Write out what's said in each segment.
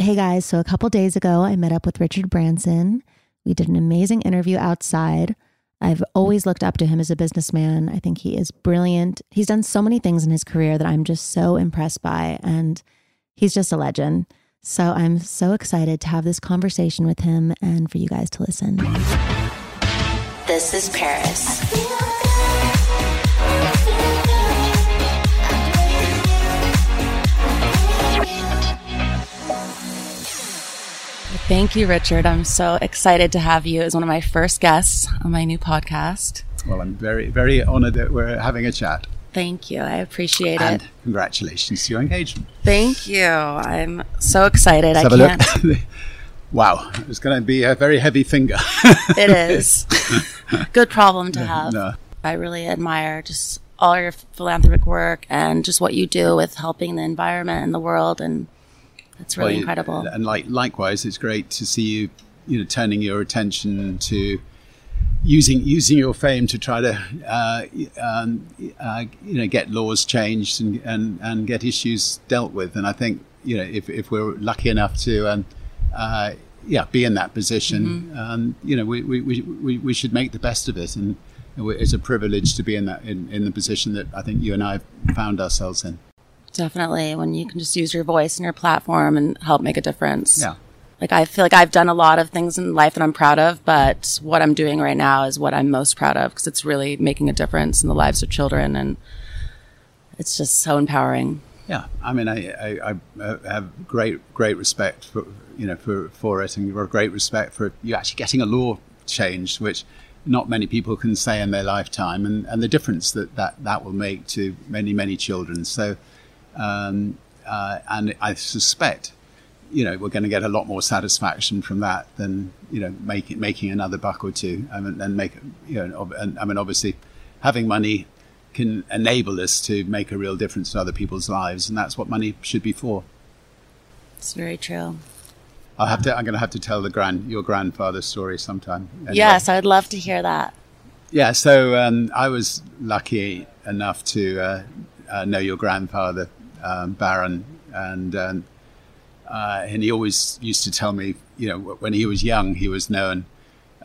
Hey guys, so a couple days ago, I met up with Richard Branson. We did an amazing interview outside. I've always looked up to him as a businessman. I think he is brilliant. He's done so many things in his career that I'm just so impressed by, and he's just a legend. So I'm so excited to have this conversation with him and for you guys to listen. This is Paris. Thank you, Richard. I'm so excited to have you as one of my first guests on my new podcast. Well, I'm very, very honored that we're having a chat. Thank you. I appreciate And it. congratulations to your engagement. Thank you. I'm so excited. Let's I have can't. look. wow, it's going to be a very heavy finger. it is. Good problem to have. No. I really admire just all your philanthropic work and just what you do with helping the environment and the world. And it's really Well, incredible. And like likewise, it's great to see you, you know, turning your attention to using using your fame to try to, uh, um, uh, you know, get laws changed and, and and get issues dealt with. And I think you know, if if we're lucky enough to, um, uh, yeah, be in that position, um, you know, we, we, we, we we should make the best of it. And it's a privilege to be in that in, in the position that I think you and I have found ourselves in. Definitely. When you can just use your voice and your platform and help make a difference. Yeah. Like I feel like I've done a lot of things in life that I'm proud of, but what I'm doing right now is what I'm most proud of because it's really making a difference in the lives of children and it's just so empowering. Yeah, I mean, I, I, I uh, have great great respect for you know for for it, and great respect for you actually getting a law changed, which not many people can say in their lifetime, and, and the difference that, that that will make to many many children. So, um, uh, and I suspect, you know, we're going to get a lot more satisfaction from that than you know making making another buck or two, I mean, and make you know, and, I mean, obviously, having money can enable us to make a real difference to other people's lives, and that's what money should be for. It's very true. I'll have to. I'm going to have to tell the grand your grandfather's story sometime. Anyway. Yes, I'd love to hear that. Yeah. So um, I was lucky enough to uh, uh, know your grandfather, um, Barron, and um, uh, and he always used to tell me, you know, when he was young, he was known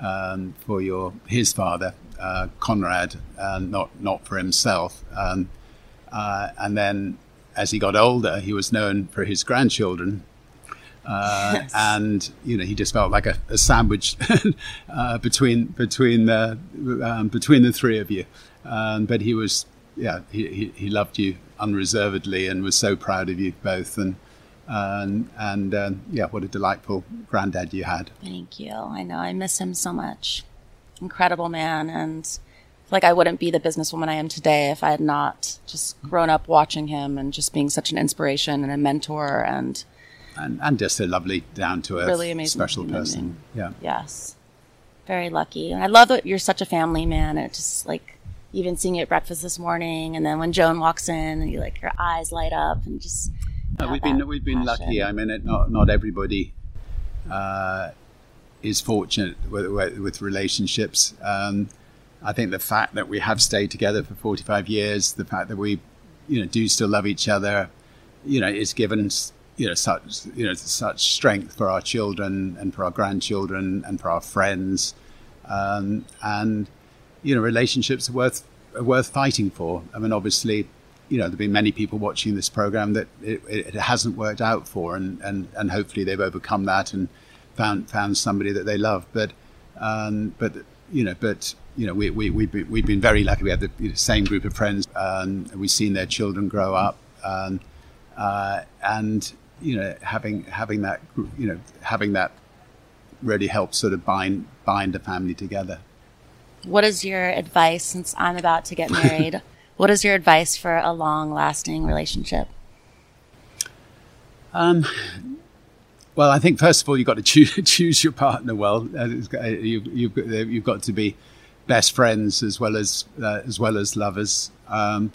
um, for your his father, uh, Conrad, uh, not not for himself. Um, uh, and then as he got older, he was known for his grandchildren. Uh, And you know, he just felt like a, a sandwich uh, between between the um, between the three of you. Um, but he was, yeah, he, he, he loved you unreservedly and was so proud of you both. And and and um, yeah, what a delightful granddad you had. Thank you. I know I miss him so much. Incredible man, and like I wouldn't be the businesswoman I am today if I had not just grown up watching him and just being such an inspiration and a mentor and and, and just a lovely, down to earth, Really amazing special person. Yeah. yes, very lucky. And I love that you're such a family man. It just like even seeing you at breakfast this morning, and then when Joan walks in, and you like your eyes light up, and just No, we've been we've been passion. lucky. I mean, it, not not everybody uh, is fortunate with, with, with relationships. Um, I think the fact that we have stayed together for 45 years, the fact that we, you know, do still love each other, you know, it's given you know such you know such strength for our children and for our grandchildren and for our friends, um, and you know, relationships are worth are worth fighting for. I mean, obviously, you know, there've been many people watching this program that it, it, hasn't worked out for, and, and, and hopefully they've overcome that and found found somebody that they love. But um, but you know, but you know, we we we've been, we've been very lucky. We have the you know, same group of friends, um, and we've seen their children grow up, um, uh, and you know, having having that you know having that really helps sort of bind bind a family together. What is your advice since I'm about to get married? what is your advice for a long lasting relationship? Um, well, I think first of all you've got to choose, choose your partner well. Uh, uh, You've, you've, got, you've got to be best friends as well as uh, as well as lovers. Um,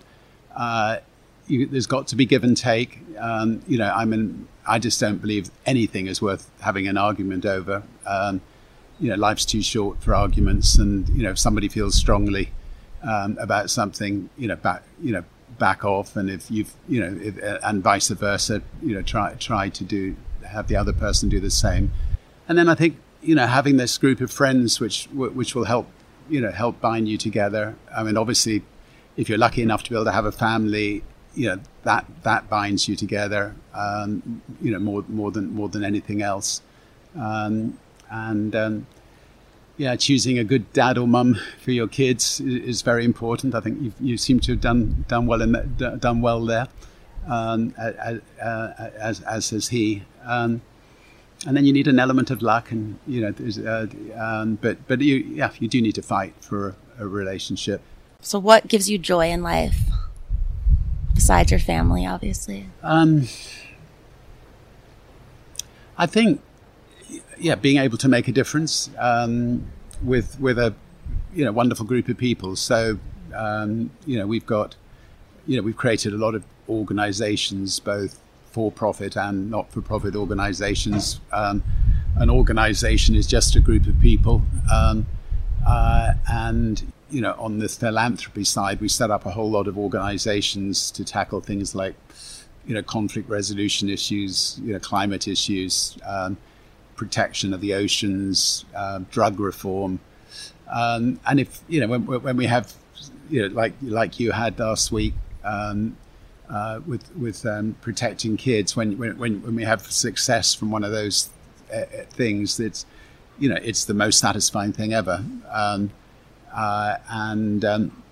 uh, you, there's got to be give and take. Um, you know, I mean, I just don't believe anything is worth having an argument over. Um, you know, life's too short for arguments, and you know, if somebody feels strongly um, about something, you know, back, you know, back off, and if you've, you know, if, uh, and vice versa, you know, try try to do have the other person do the same, and then I think you know having this group of friends which which will help you know help bind you together. I mean, obviously, if you're lucky enough to be able to have a family, you know that that binds you together. Um, you know more more than more than anything else, um, and um, yeah, choosing a good dad or mum for your kids is, is very important. I think you you seem to have done done well in that, done well there, um, as, uh, as as has he. Um, and then you need an element of luck, and you know, there's, uh, um, but but you yeah, you do need to fight for a, a relationship. So, what gives you joy in life besides your family, obviously? Um, I think, yeah, being able to make a difference um, with with a you know wonderful group of people. So um, you know we've got you know we've created a lot of organisations, both for profit and not for profit organisations. Um, an organisation is just a group of people, um, uh, and you know on the philanthropy side, we set up a whole lot of organisations to tackle things like you know, conflict resolution issues, you know, climate issues, um, protection of the oceans, uh, drug reform, um, and if you know, when, when we have, you know, like like you had last week um, uh, with with um, protecting kids, when, when when we have success from one of those uh, things, it's you know, it's the most satisfying thing ever, um, uh, and. Um,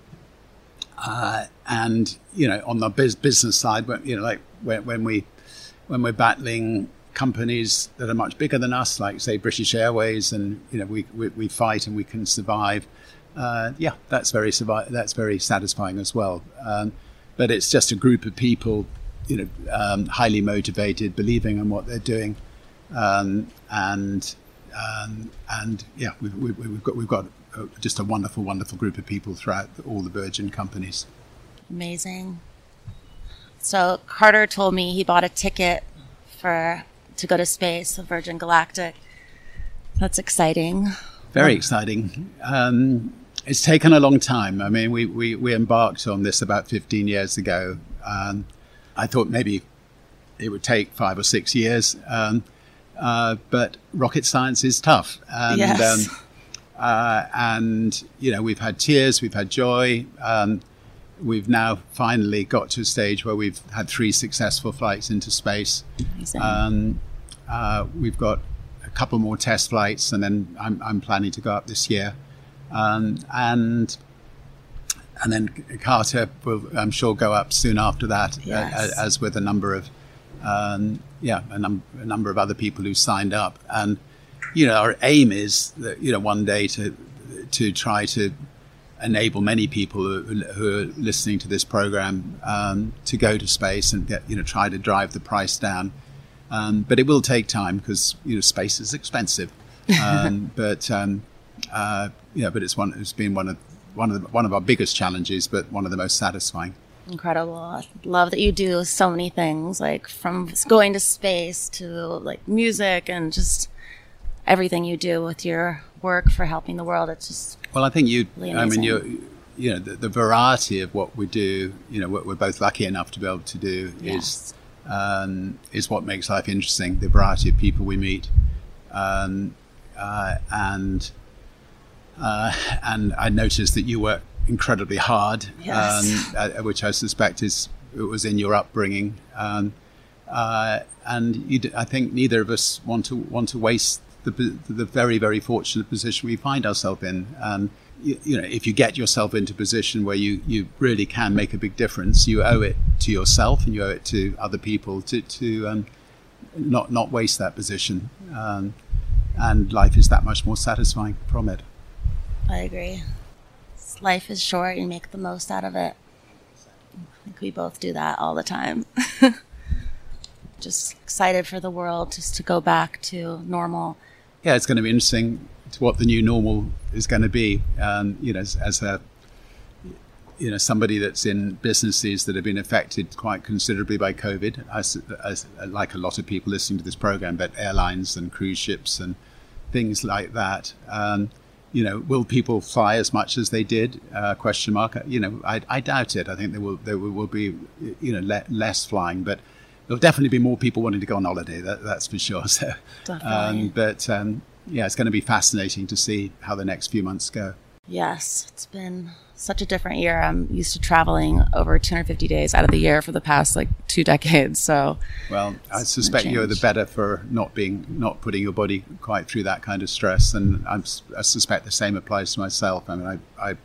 uh, and you know, on the biz- business side, when, you know, like when, when we when we're battling companies that are much bigger than us, like say British Airways, and you know, we we, we fight and we can survive. Uh, yeah, that's very survi- that's very satisfying as well. Um, but it's just a group of people, you know, um, highly motivated, believing in what they're doing, um, and um, and yeah, we've, we've, got we've got uh, just a wonderful, wonderful group of people throughout all the Virgin companies. Amazing. So Carter told me he bought a ticket for to go to space, Virgin Galactic. That's exciting. Very exciting. Um, it's taken a long time. I mean, we, we, we embarked on this about 15 years ago. Um, I thought maybe it would take five or six years. Um, uh, but rocket science is tough. And, Yes. um, uh, and, you know, we've had tears, we've had joy. Um, we've now finally got to a stage where we've had three successful flights into space. Uh, we've got a couple more test flights, and then I'm, I'm planning to go up this year. Um, and and then Carter will, I'm sure, go up soon after that, Yes. uh, as with a number of Um, yeah, a, num- a number of other people who signed up, and you know, our aim is that you know one day to to try to enable many people who, who are listening to this program um, to go to space and get you know try to drive the price down. Um, but it will take time because you know space is expensive. Um, but um, uh, yeah, but it's one. It's been one of one of the, one of our biggest challenges, but one of the most satisfying. Incredible. I love that you do so many things, like from going to space to like music and just everything you do with your work for helping the world. It's just well, I think you. really I mean, you. You know, the, the variety of what we do. You know, what we're both lucky enough to be able to do is um, is what makes life interesting. The variety of people we meet, um, uh, and uh, and I noticed that you work incredibly hard, Yes. um, uh, which I suspect is it was in your upbringing. Um, uh, and you, d- I think neither of us want to want to waste the the very very fortunate position we find ourselves in. And you, you know, if you get yourself into a position where you, you really can make a big difference, you owe it to yourself and you owe it to other people to to um, not not waste that position. Um, and life is that much more satisfying from it. I agree. Life is short. You make the most out of it. I think we both do that all the time. just excited for the world just to go back to normal. yeah, it's going to be interesting to what the new normal is going to be. Um, you know, as, as a you know somebody that's in businesses that have been affected quite considerably by COVID, as, as like a lot of people listening to this program, but airlines and cruise ships and things like that. Um, you know, will people fly as much as they did? Uh, question mark. You know, I, I doubt it. I think there will there will, be you know le- less flying, but there'll definitely be more people wanting to go on holiday. That, that's for sure. So, Definitely. um, but um, yeah, it's going to be fascinating to see how the next few months go. Yes, it's been such a different year. I'm used to traveling over 250 days out of the year for the past like two decades. So, Well, I suspect you're the better for not being not putting your body quite through that kind of stress, and I'm, I suspect the same applies to myself. I mean, I, I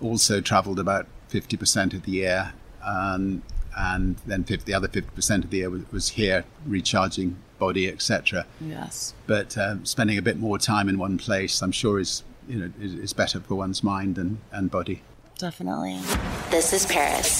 also travelled about fifty percent of the year, um, and then 50, the other fifty percent of the year was, was here recharging body, etc. yes. But um, spending a bit more time in one place, I'm sure, is you know is, is better for one's mind and, and body. Definitely. This is Paris.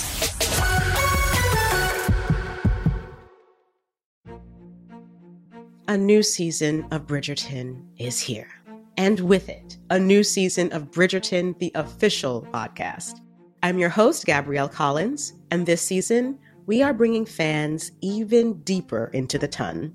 A new season of Bridgerton is here. And with it, a new season of Bridgerton, the official podcast. I'm your host, Gabrielle Collins, and this season, we are bringing fans even deeper into the ton.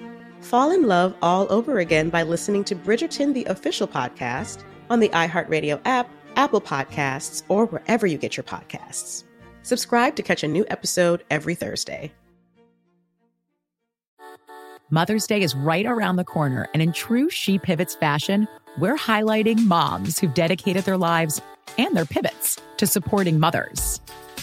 fall in love all over again by listening to Bridgerton, the official podcast, on the iHeartRadio app, Apple Podcasts, or wherever you get your podcasts. Subscribe to catch a new episode every Thursday. Mother's Day is right around the corner, and in true She Pivots fashion, we're highlighting moms who've dedicated their lives and their pivots to supporting mothers.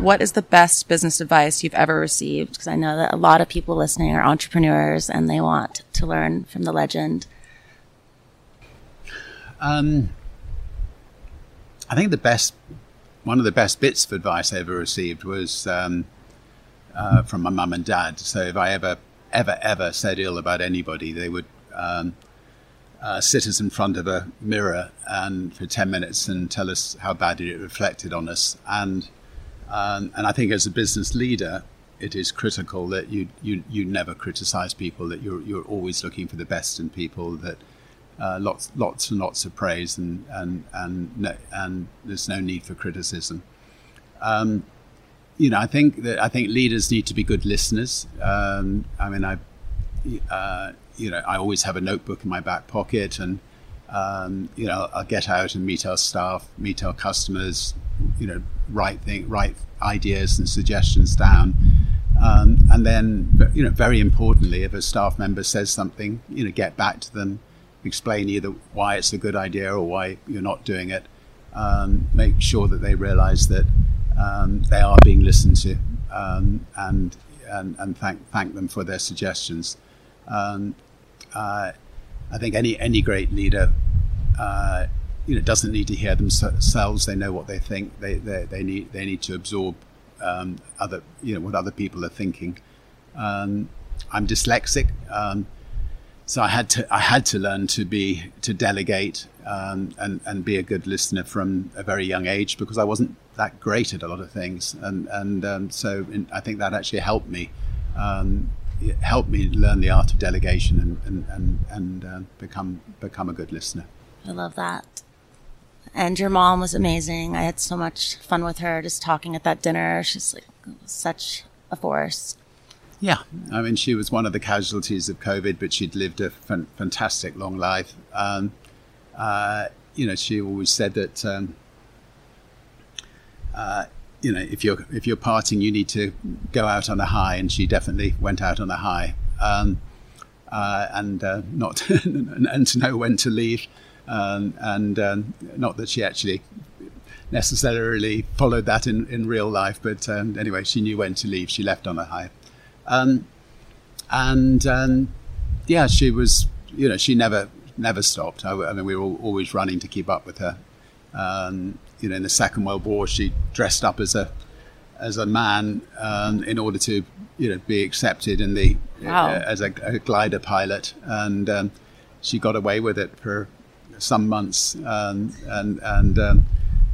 What is the best business advice you've ever received? Because I know that a lot of people listening are entrepreneurs and they want to learn from the legend. Um, I think the best, one of the best bits of advice I ever received was um, uh, from my mum and dad. So if I ever, ever, ever said ill about anybody, they would um, uh, sit us in front of a mirror and for ten minutes and tell us how badly it reflected on us. And um, and I think as a business leader, it is critical that you you you never criticize people. That you're you're always looking for the best in people. That uh, lots lots and lots of praise and and and no, and there's no need for criticism. Um, you know, I think that I think leaders need to be good listeners. Um, I mean, I uh, you know I always have a notebook in my back pocket, and um, you know I'll get out and meet our staff, meet our customers, you know, write thing, write ideas and suggestions down. Um, and then, you know, very importantly, if a staff member says something, you know, get back to them, explain either why it's a good idea or why you're not doing it. Um, make sure that they realise that um, they are being listened to, um, and and, and thank thank them for their suggestions. Um, uh, I think any any great leader. Uh, you know, doesn't need to hear themselves. They know what they think. They they, they need they need to absorb um, other you know what other people are thinking. Um, I'm dyslexic, um, so I had to I had to learn to be to delegate um, and and be a good listener from a very young age because I wasn't that great at a lot of things, and and um, so in, I think that actually helped me. Um, helped me learn the art of delegation and and and, and uh, become become a good listener. I love that. And your mom was amazing. I had so much fun with her just talking at that dinner. She's like such a force. Yeah, I mean, she was one of the casualties of COVID, but she'd lived a f- fantastic long life. Um, uh, you know, she always said that, um, uh, you know, if you're if you're parting, you need to go out on a high, and she definitely went out on a high, um, uh, and uh, not and to know when to leave. Um, and um, not that she actually necessarily followed that in, in real life, but um, anyway, she knew when to leave. She left on a high. Um, and um, yeah, she was, you know, she never never stopped. I, I mean, we were always running to keep up with her. Um, you know, in the Second World War, she dressed up as a as a man in order to, you know, be accepted in the wow. uh, as a, a, glider pilot, and she got away with it for some months, um, and and, um,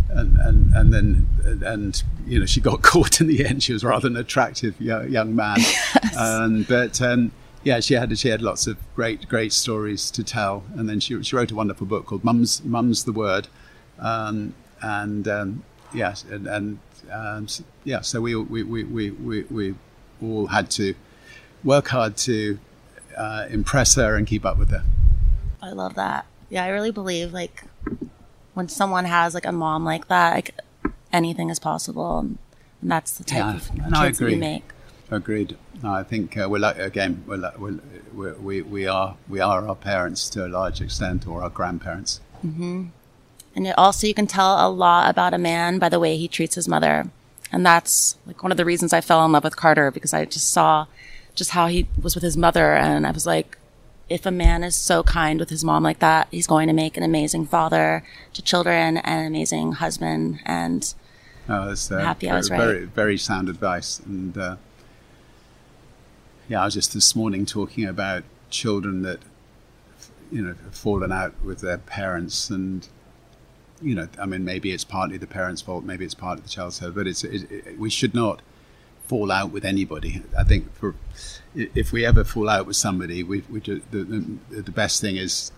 and and and then and you know she got caught in the end. She was rather an attractive young, young man, yes. um, but um, yeah, she had she had lots of great great stories to tell. And then she she wrote a wonderful book called "Mum's Mum's the Word," um, and um, yes, and, and yeah, so we we we we we, we all had to work hard to uh, impress her and keep up with her. I love that. Yeah, I really believe like when someone has like a mom like that, like anything is possible, and, that's the type Yeah, of no, I kids you make. Agreed. No, I think uh, we're like again we're, like, we're, we're, we we are we are our parents to a large extent or our grandparents. hmm And it also, you can tell a lot about a man by the way he treats his mother. And that's like one of the reasons I fell in love with Carter because I just saw just how he was with his mother. And I was like, if a man is so kind with his mom like that, he's going to make an amazing father to children and an amazing husband. And No, that's uh, happy I very, was right. very very sound advice. And uh, yeah, I was just this morning talking about children that you know have fallen out with their parents and. You know, I mean, maybe it's partly the parents' fault, maybe it's part of the child's fault, but it's it, it, we should not fall out with anybody. I think for if we ever fall out with somebody, we, we do, the, the the best thing is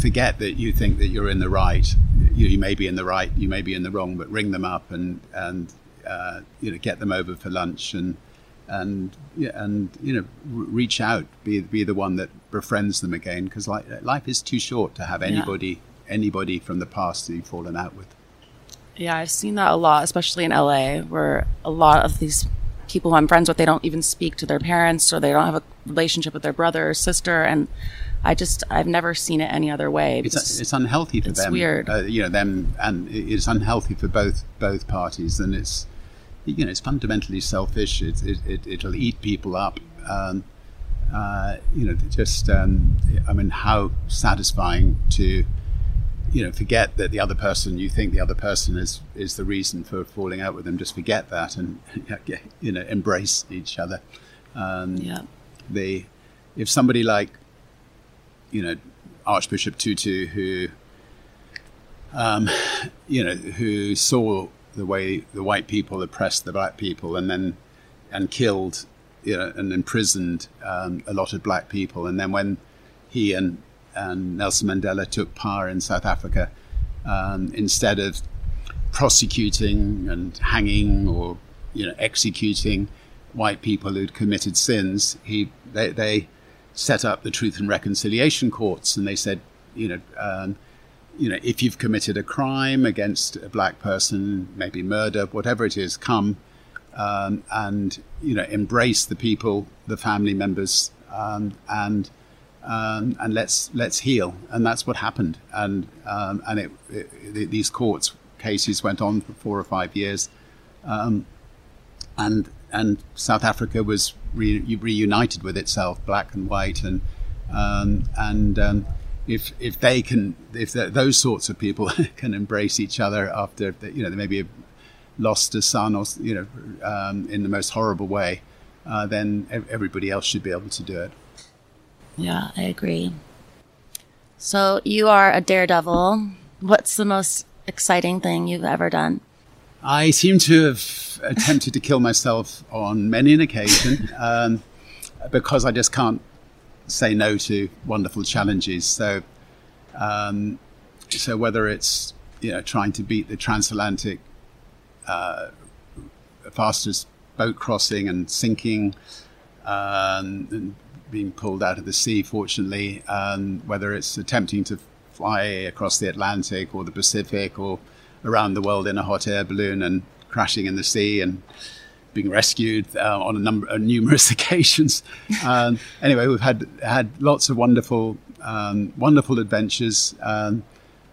forget that you think that you're in the right. You, you may be in the right, you may be in the wrong, but ring them up and and uh, you know get them over for lunch and and and you know re- reach out, be be the one that befriends them again because like, life is too short to have Yeah. anybody anybody from the past that you've fallen out with. Yeah, I've seen that a lot, especially in LA, where a lot of these people who I'm friends with, they don't even speak to their parents or they don't have a relationship with their brother or sister. And I just, I've never seen it any other way. It's, it's unhealthy for it's them. weird. Uh, you know them, and it's unhealthy for both both parties, and it's you know it's fundamentally selfish. It, it, it it'll eat people up. Um, uh, you know, just um, I mean, how satisfying to you know forget that the other person you think the other person is is the reason for falling out with them. Just forget that and you know embrace each other. Um, yeah. The if somebody like you know Archbishop Tutu who um, you know who saw the way the white people oppressed the black people and then and killed you know and imprisoned um, a lot of black people and then when he and and Nelson Mandela took power in South Africa um, instead of prosecuting and hanging or you know executing white people who'd committed sins he they, they set up the truth and reconciliation courts and they said you know um, you know if you've committed a crime against a black person maybe murder whatever it is come um, and you know embrace the people the family members um, and um, and let's let's heal. And that's what happened. And um, and it, it, these courts cases went on for four or five years. Um, and and South Africa was re- reunited with itself, black and white, and um, and um, if if they can, if those sorts of people can embrace each other after you know they maybe lost a son or you know um, in the most horrible way, uh, then everybody else should be able to do it. Yeah, I agree. So you are a daredevil. What's the most exciting thing you've ever done? I seem to have attempted to kill myself on many an occasion um, because I just can't say no to wonderful challenges. So, um, so whether it's you know trying to beat the transatlantic uh, fastest boat crossing and sinking, um, and being pulled out of the sea, fortunately, um, whether it's attempting to fly across the Atlantic or the Pacific or around the world in a hot air balloon and crashing in the sea and being rescued uh, on a number of numerous occasions. Um, anyway, we've had had lots of wonderful um, wonderful adventures. Um,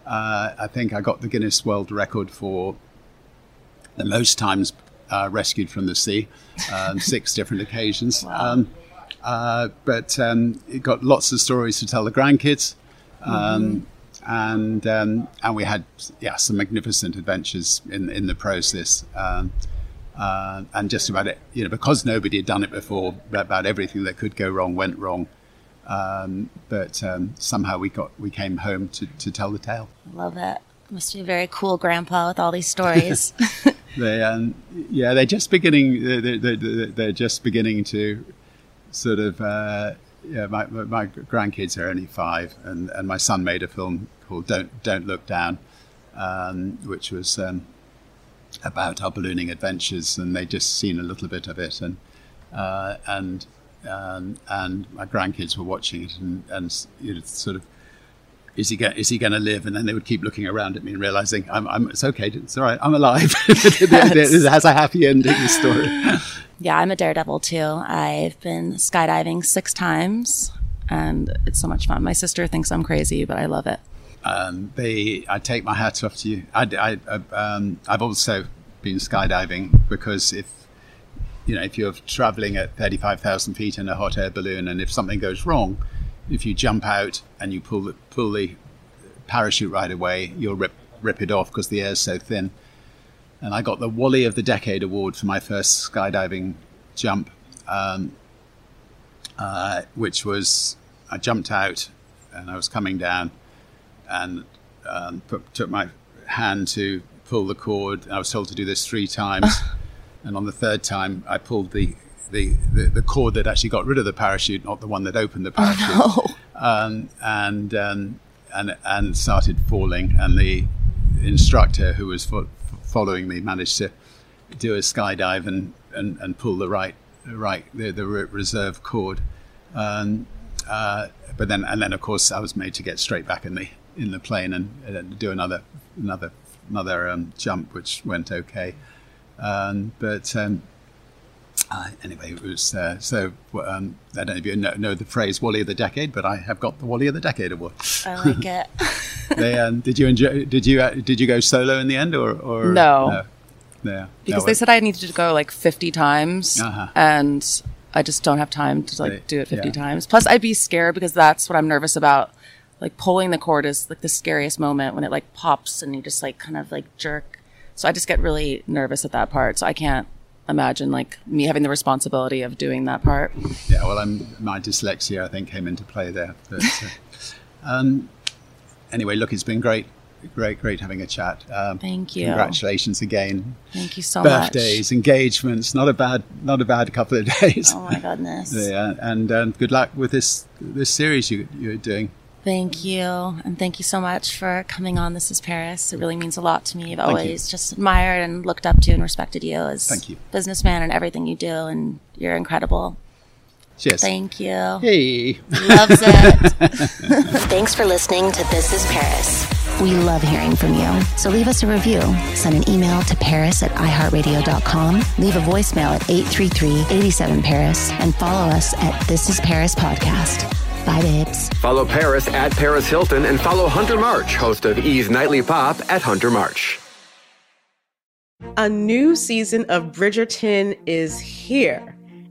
uh, I think I got the Guinness World Record for the most times uh, rescued from the sea, um, six different occasions. Um, uh, but um, it got lots of stories to tell the grandkids. Um, and um, and we had yeah some magnificent adventures in in the process. Um, uh, and just about it, you know, because nobody had done it before, about everything that could go wrong went wrong. Um, but um, somehow we got we came home to, to tell the tale. Love that. Must be a very cool grandpa with all these stories. They um, yeah, they're just beginning. They're, they're, they're just beginning to sort of. Uh, yeah, my, my grandkids are only five, and, and my son made a film called "Don't Don't Look Down," um, which was um, about our ballooning adventures, and they just seen a little bit of it, and uh, and um, and my grandkids were watching it, and, and you know, sort of, is he go, is he going to live? And then they would keep looking around at me and realizing I'm, I'm it's okay, it's all right, I'm alive. it has a happy ending. The story. Yeah, I'm a daredevil too. I've been skydiving six times, and it's so much fun. My sister thinks I'm crazy, but I love it. Um, they, I take my hat off to you. I, I, um, I've also been skydiving because if you know if you're traveling at 35,000 feet in a hot air balloon, and if something goes wrong, if you jump out and you pull the pull the parachute right away, you'll rip rip it off because the air is so thin. And I got the Wally of the Decade award for my first skydiving jump, um, uh, which was I jumped out and I was coming down and um, put, took my hand to pull the cord. I was told to do this three times, and on the third time, I pulled the, the, the, the, cord that actually got rid of the parachute, not the one that opened the parachute. Oh, no. um, and um, and and started falling, and the instructor who was fo- following me managed to do a skydive and, and, and pull the right right the, the reserve cord. Um, uh, but then and then of course I was made to get straight back in the in the plane and, do another another another um, jump, which went okay. Um, but um, uh, anyway, it was uh, so. Um, I don't know if you know, know, the phrase "Wally of the Decade," but I have got the Wally of the Decade award. I like it. they, um, did you enjoy? Did you uh, did you go solo in the end, or, or no? no? Yeah, because no, they said I needed to go like fifty times, uh-huh. and I just don't have time to like do it fifty yeah. times. Plus, I'd be scared because that's what I'm nervous about like pulling the cord is like the scariest moment when it like pops and you just like kind of like jerk. So I just get really nervous at that part. So I can't imagine like me having the responsibility of doing that part. Yeah, well, I'm my dyslexia I think came into play there. But, uh, um, anyway, look, it's been great, great, great having a chat. Um, Thank you. Congratulations again. Thank you so Birthdays, much. Birthdays, engagements, not a bad, not a bad couple of days. Oh my goodness. yeah, and um, good luck with this this series you, you're doing. Thank you. And thank you so much for coming on This is Paris. It really means a lot to me. I've thank always you. just admired and looked up to and respected you as thank you. businessman and everything you do. And you're incredible. Cheers. Thank you. Hey. Loves it. Thanks for listening to This is Paris. We love hearing from you. So leave us a review. Send an email to paris at iheartradio.com. Leave a voicemail at 833-87-PARIS and follow us at This is Paris Podcast. Bye, babes. Follow Paris at Paris Hilton and follow Hunter March, host of E's Nightly Pop at Hunter March. A new season of Bridgerton is here.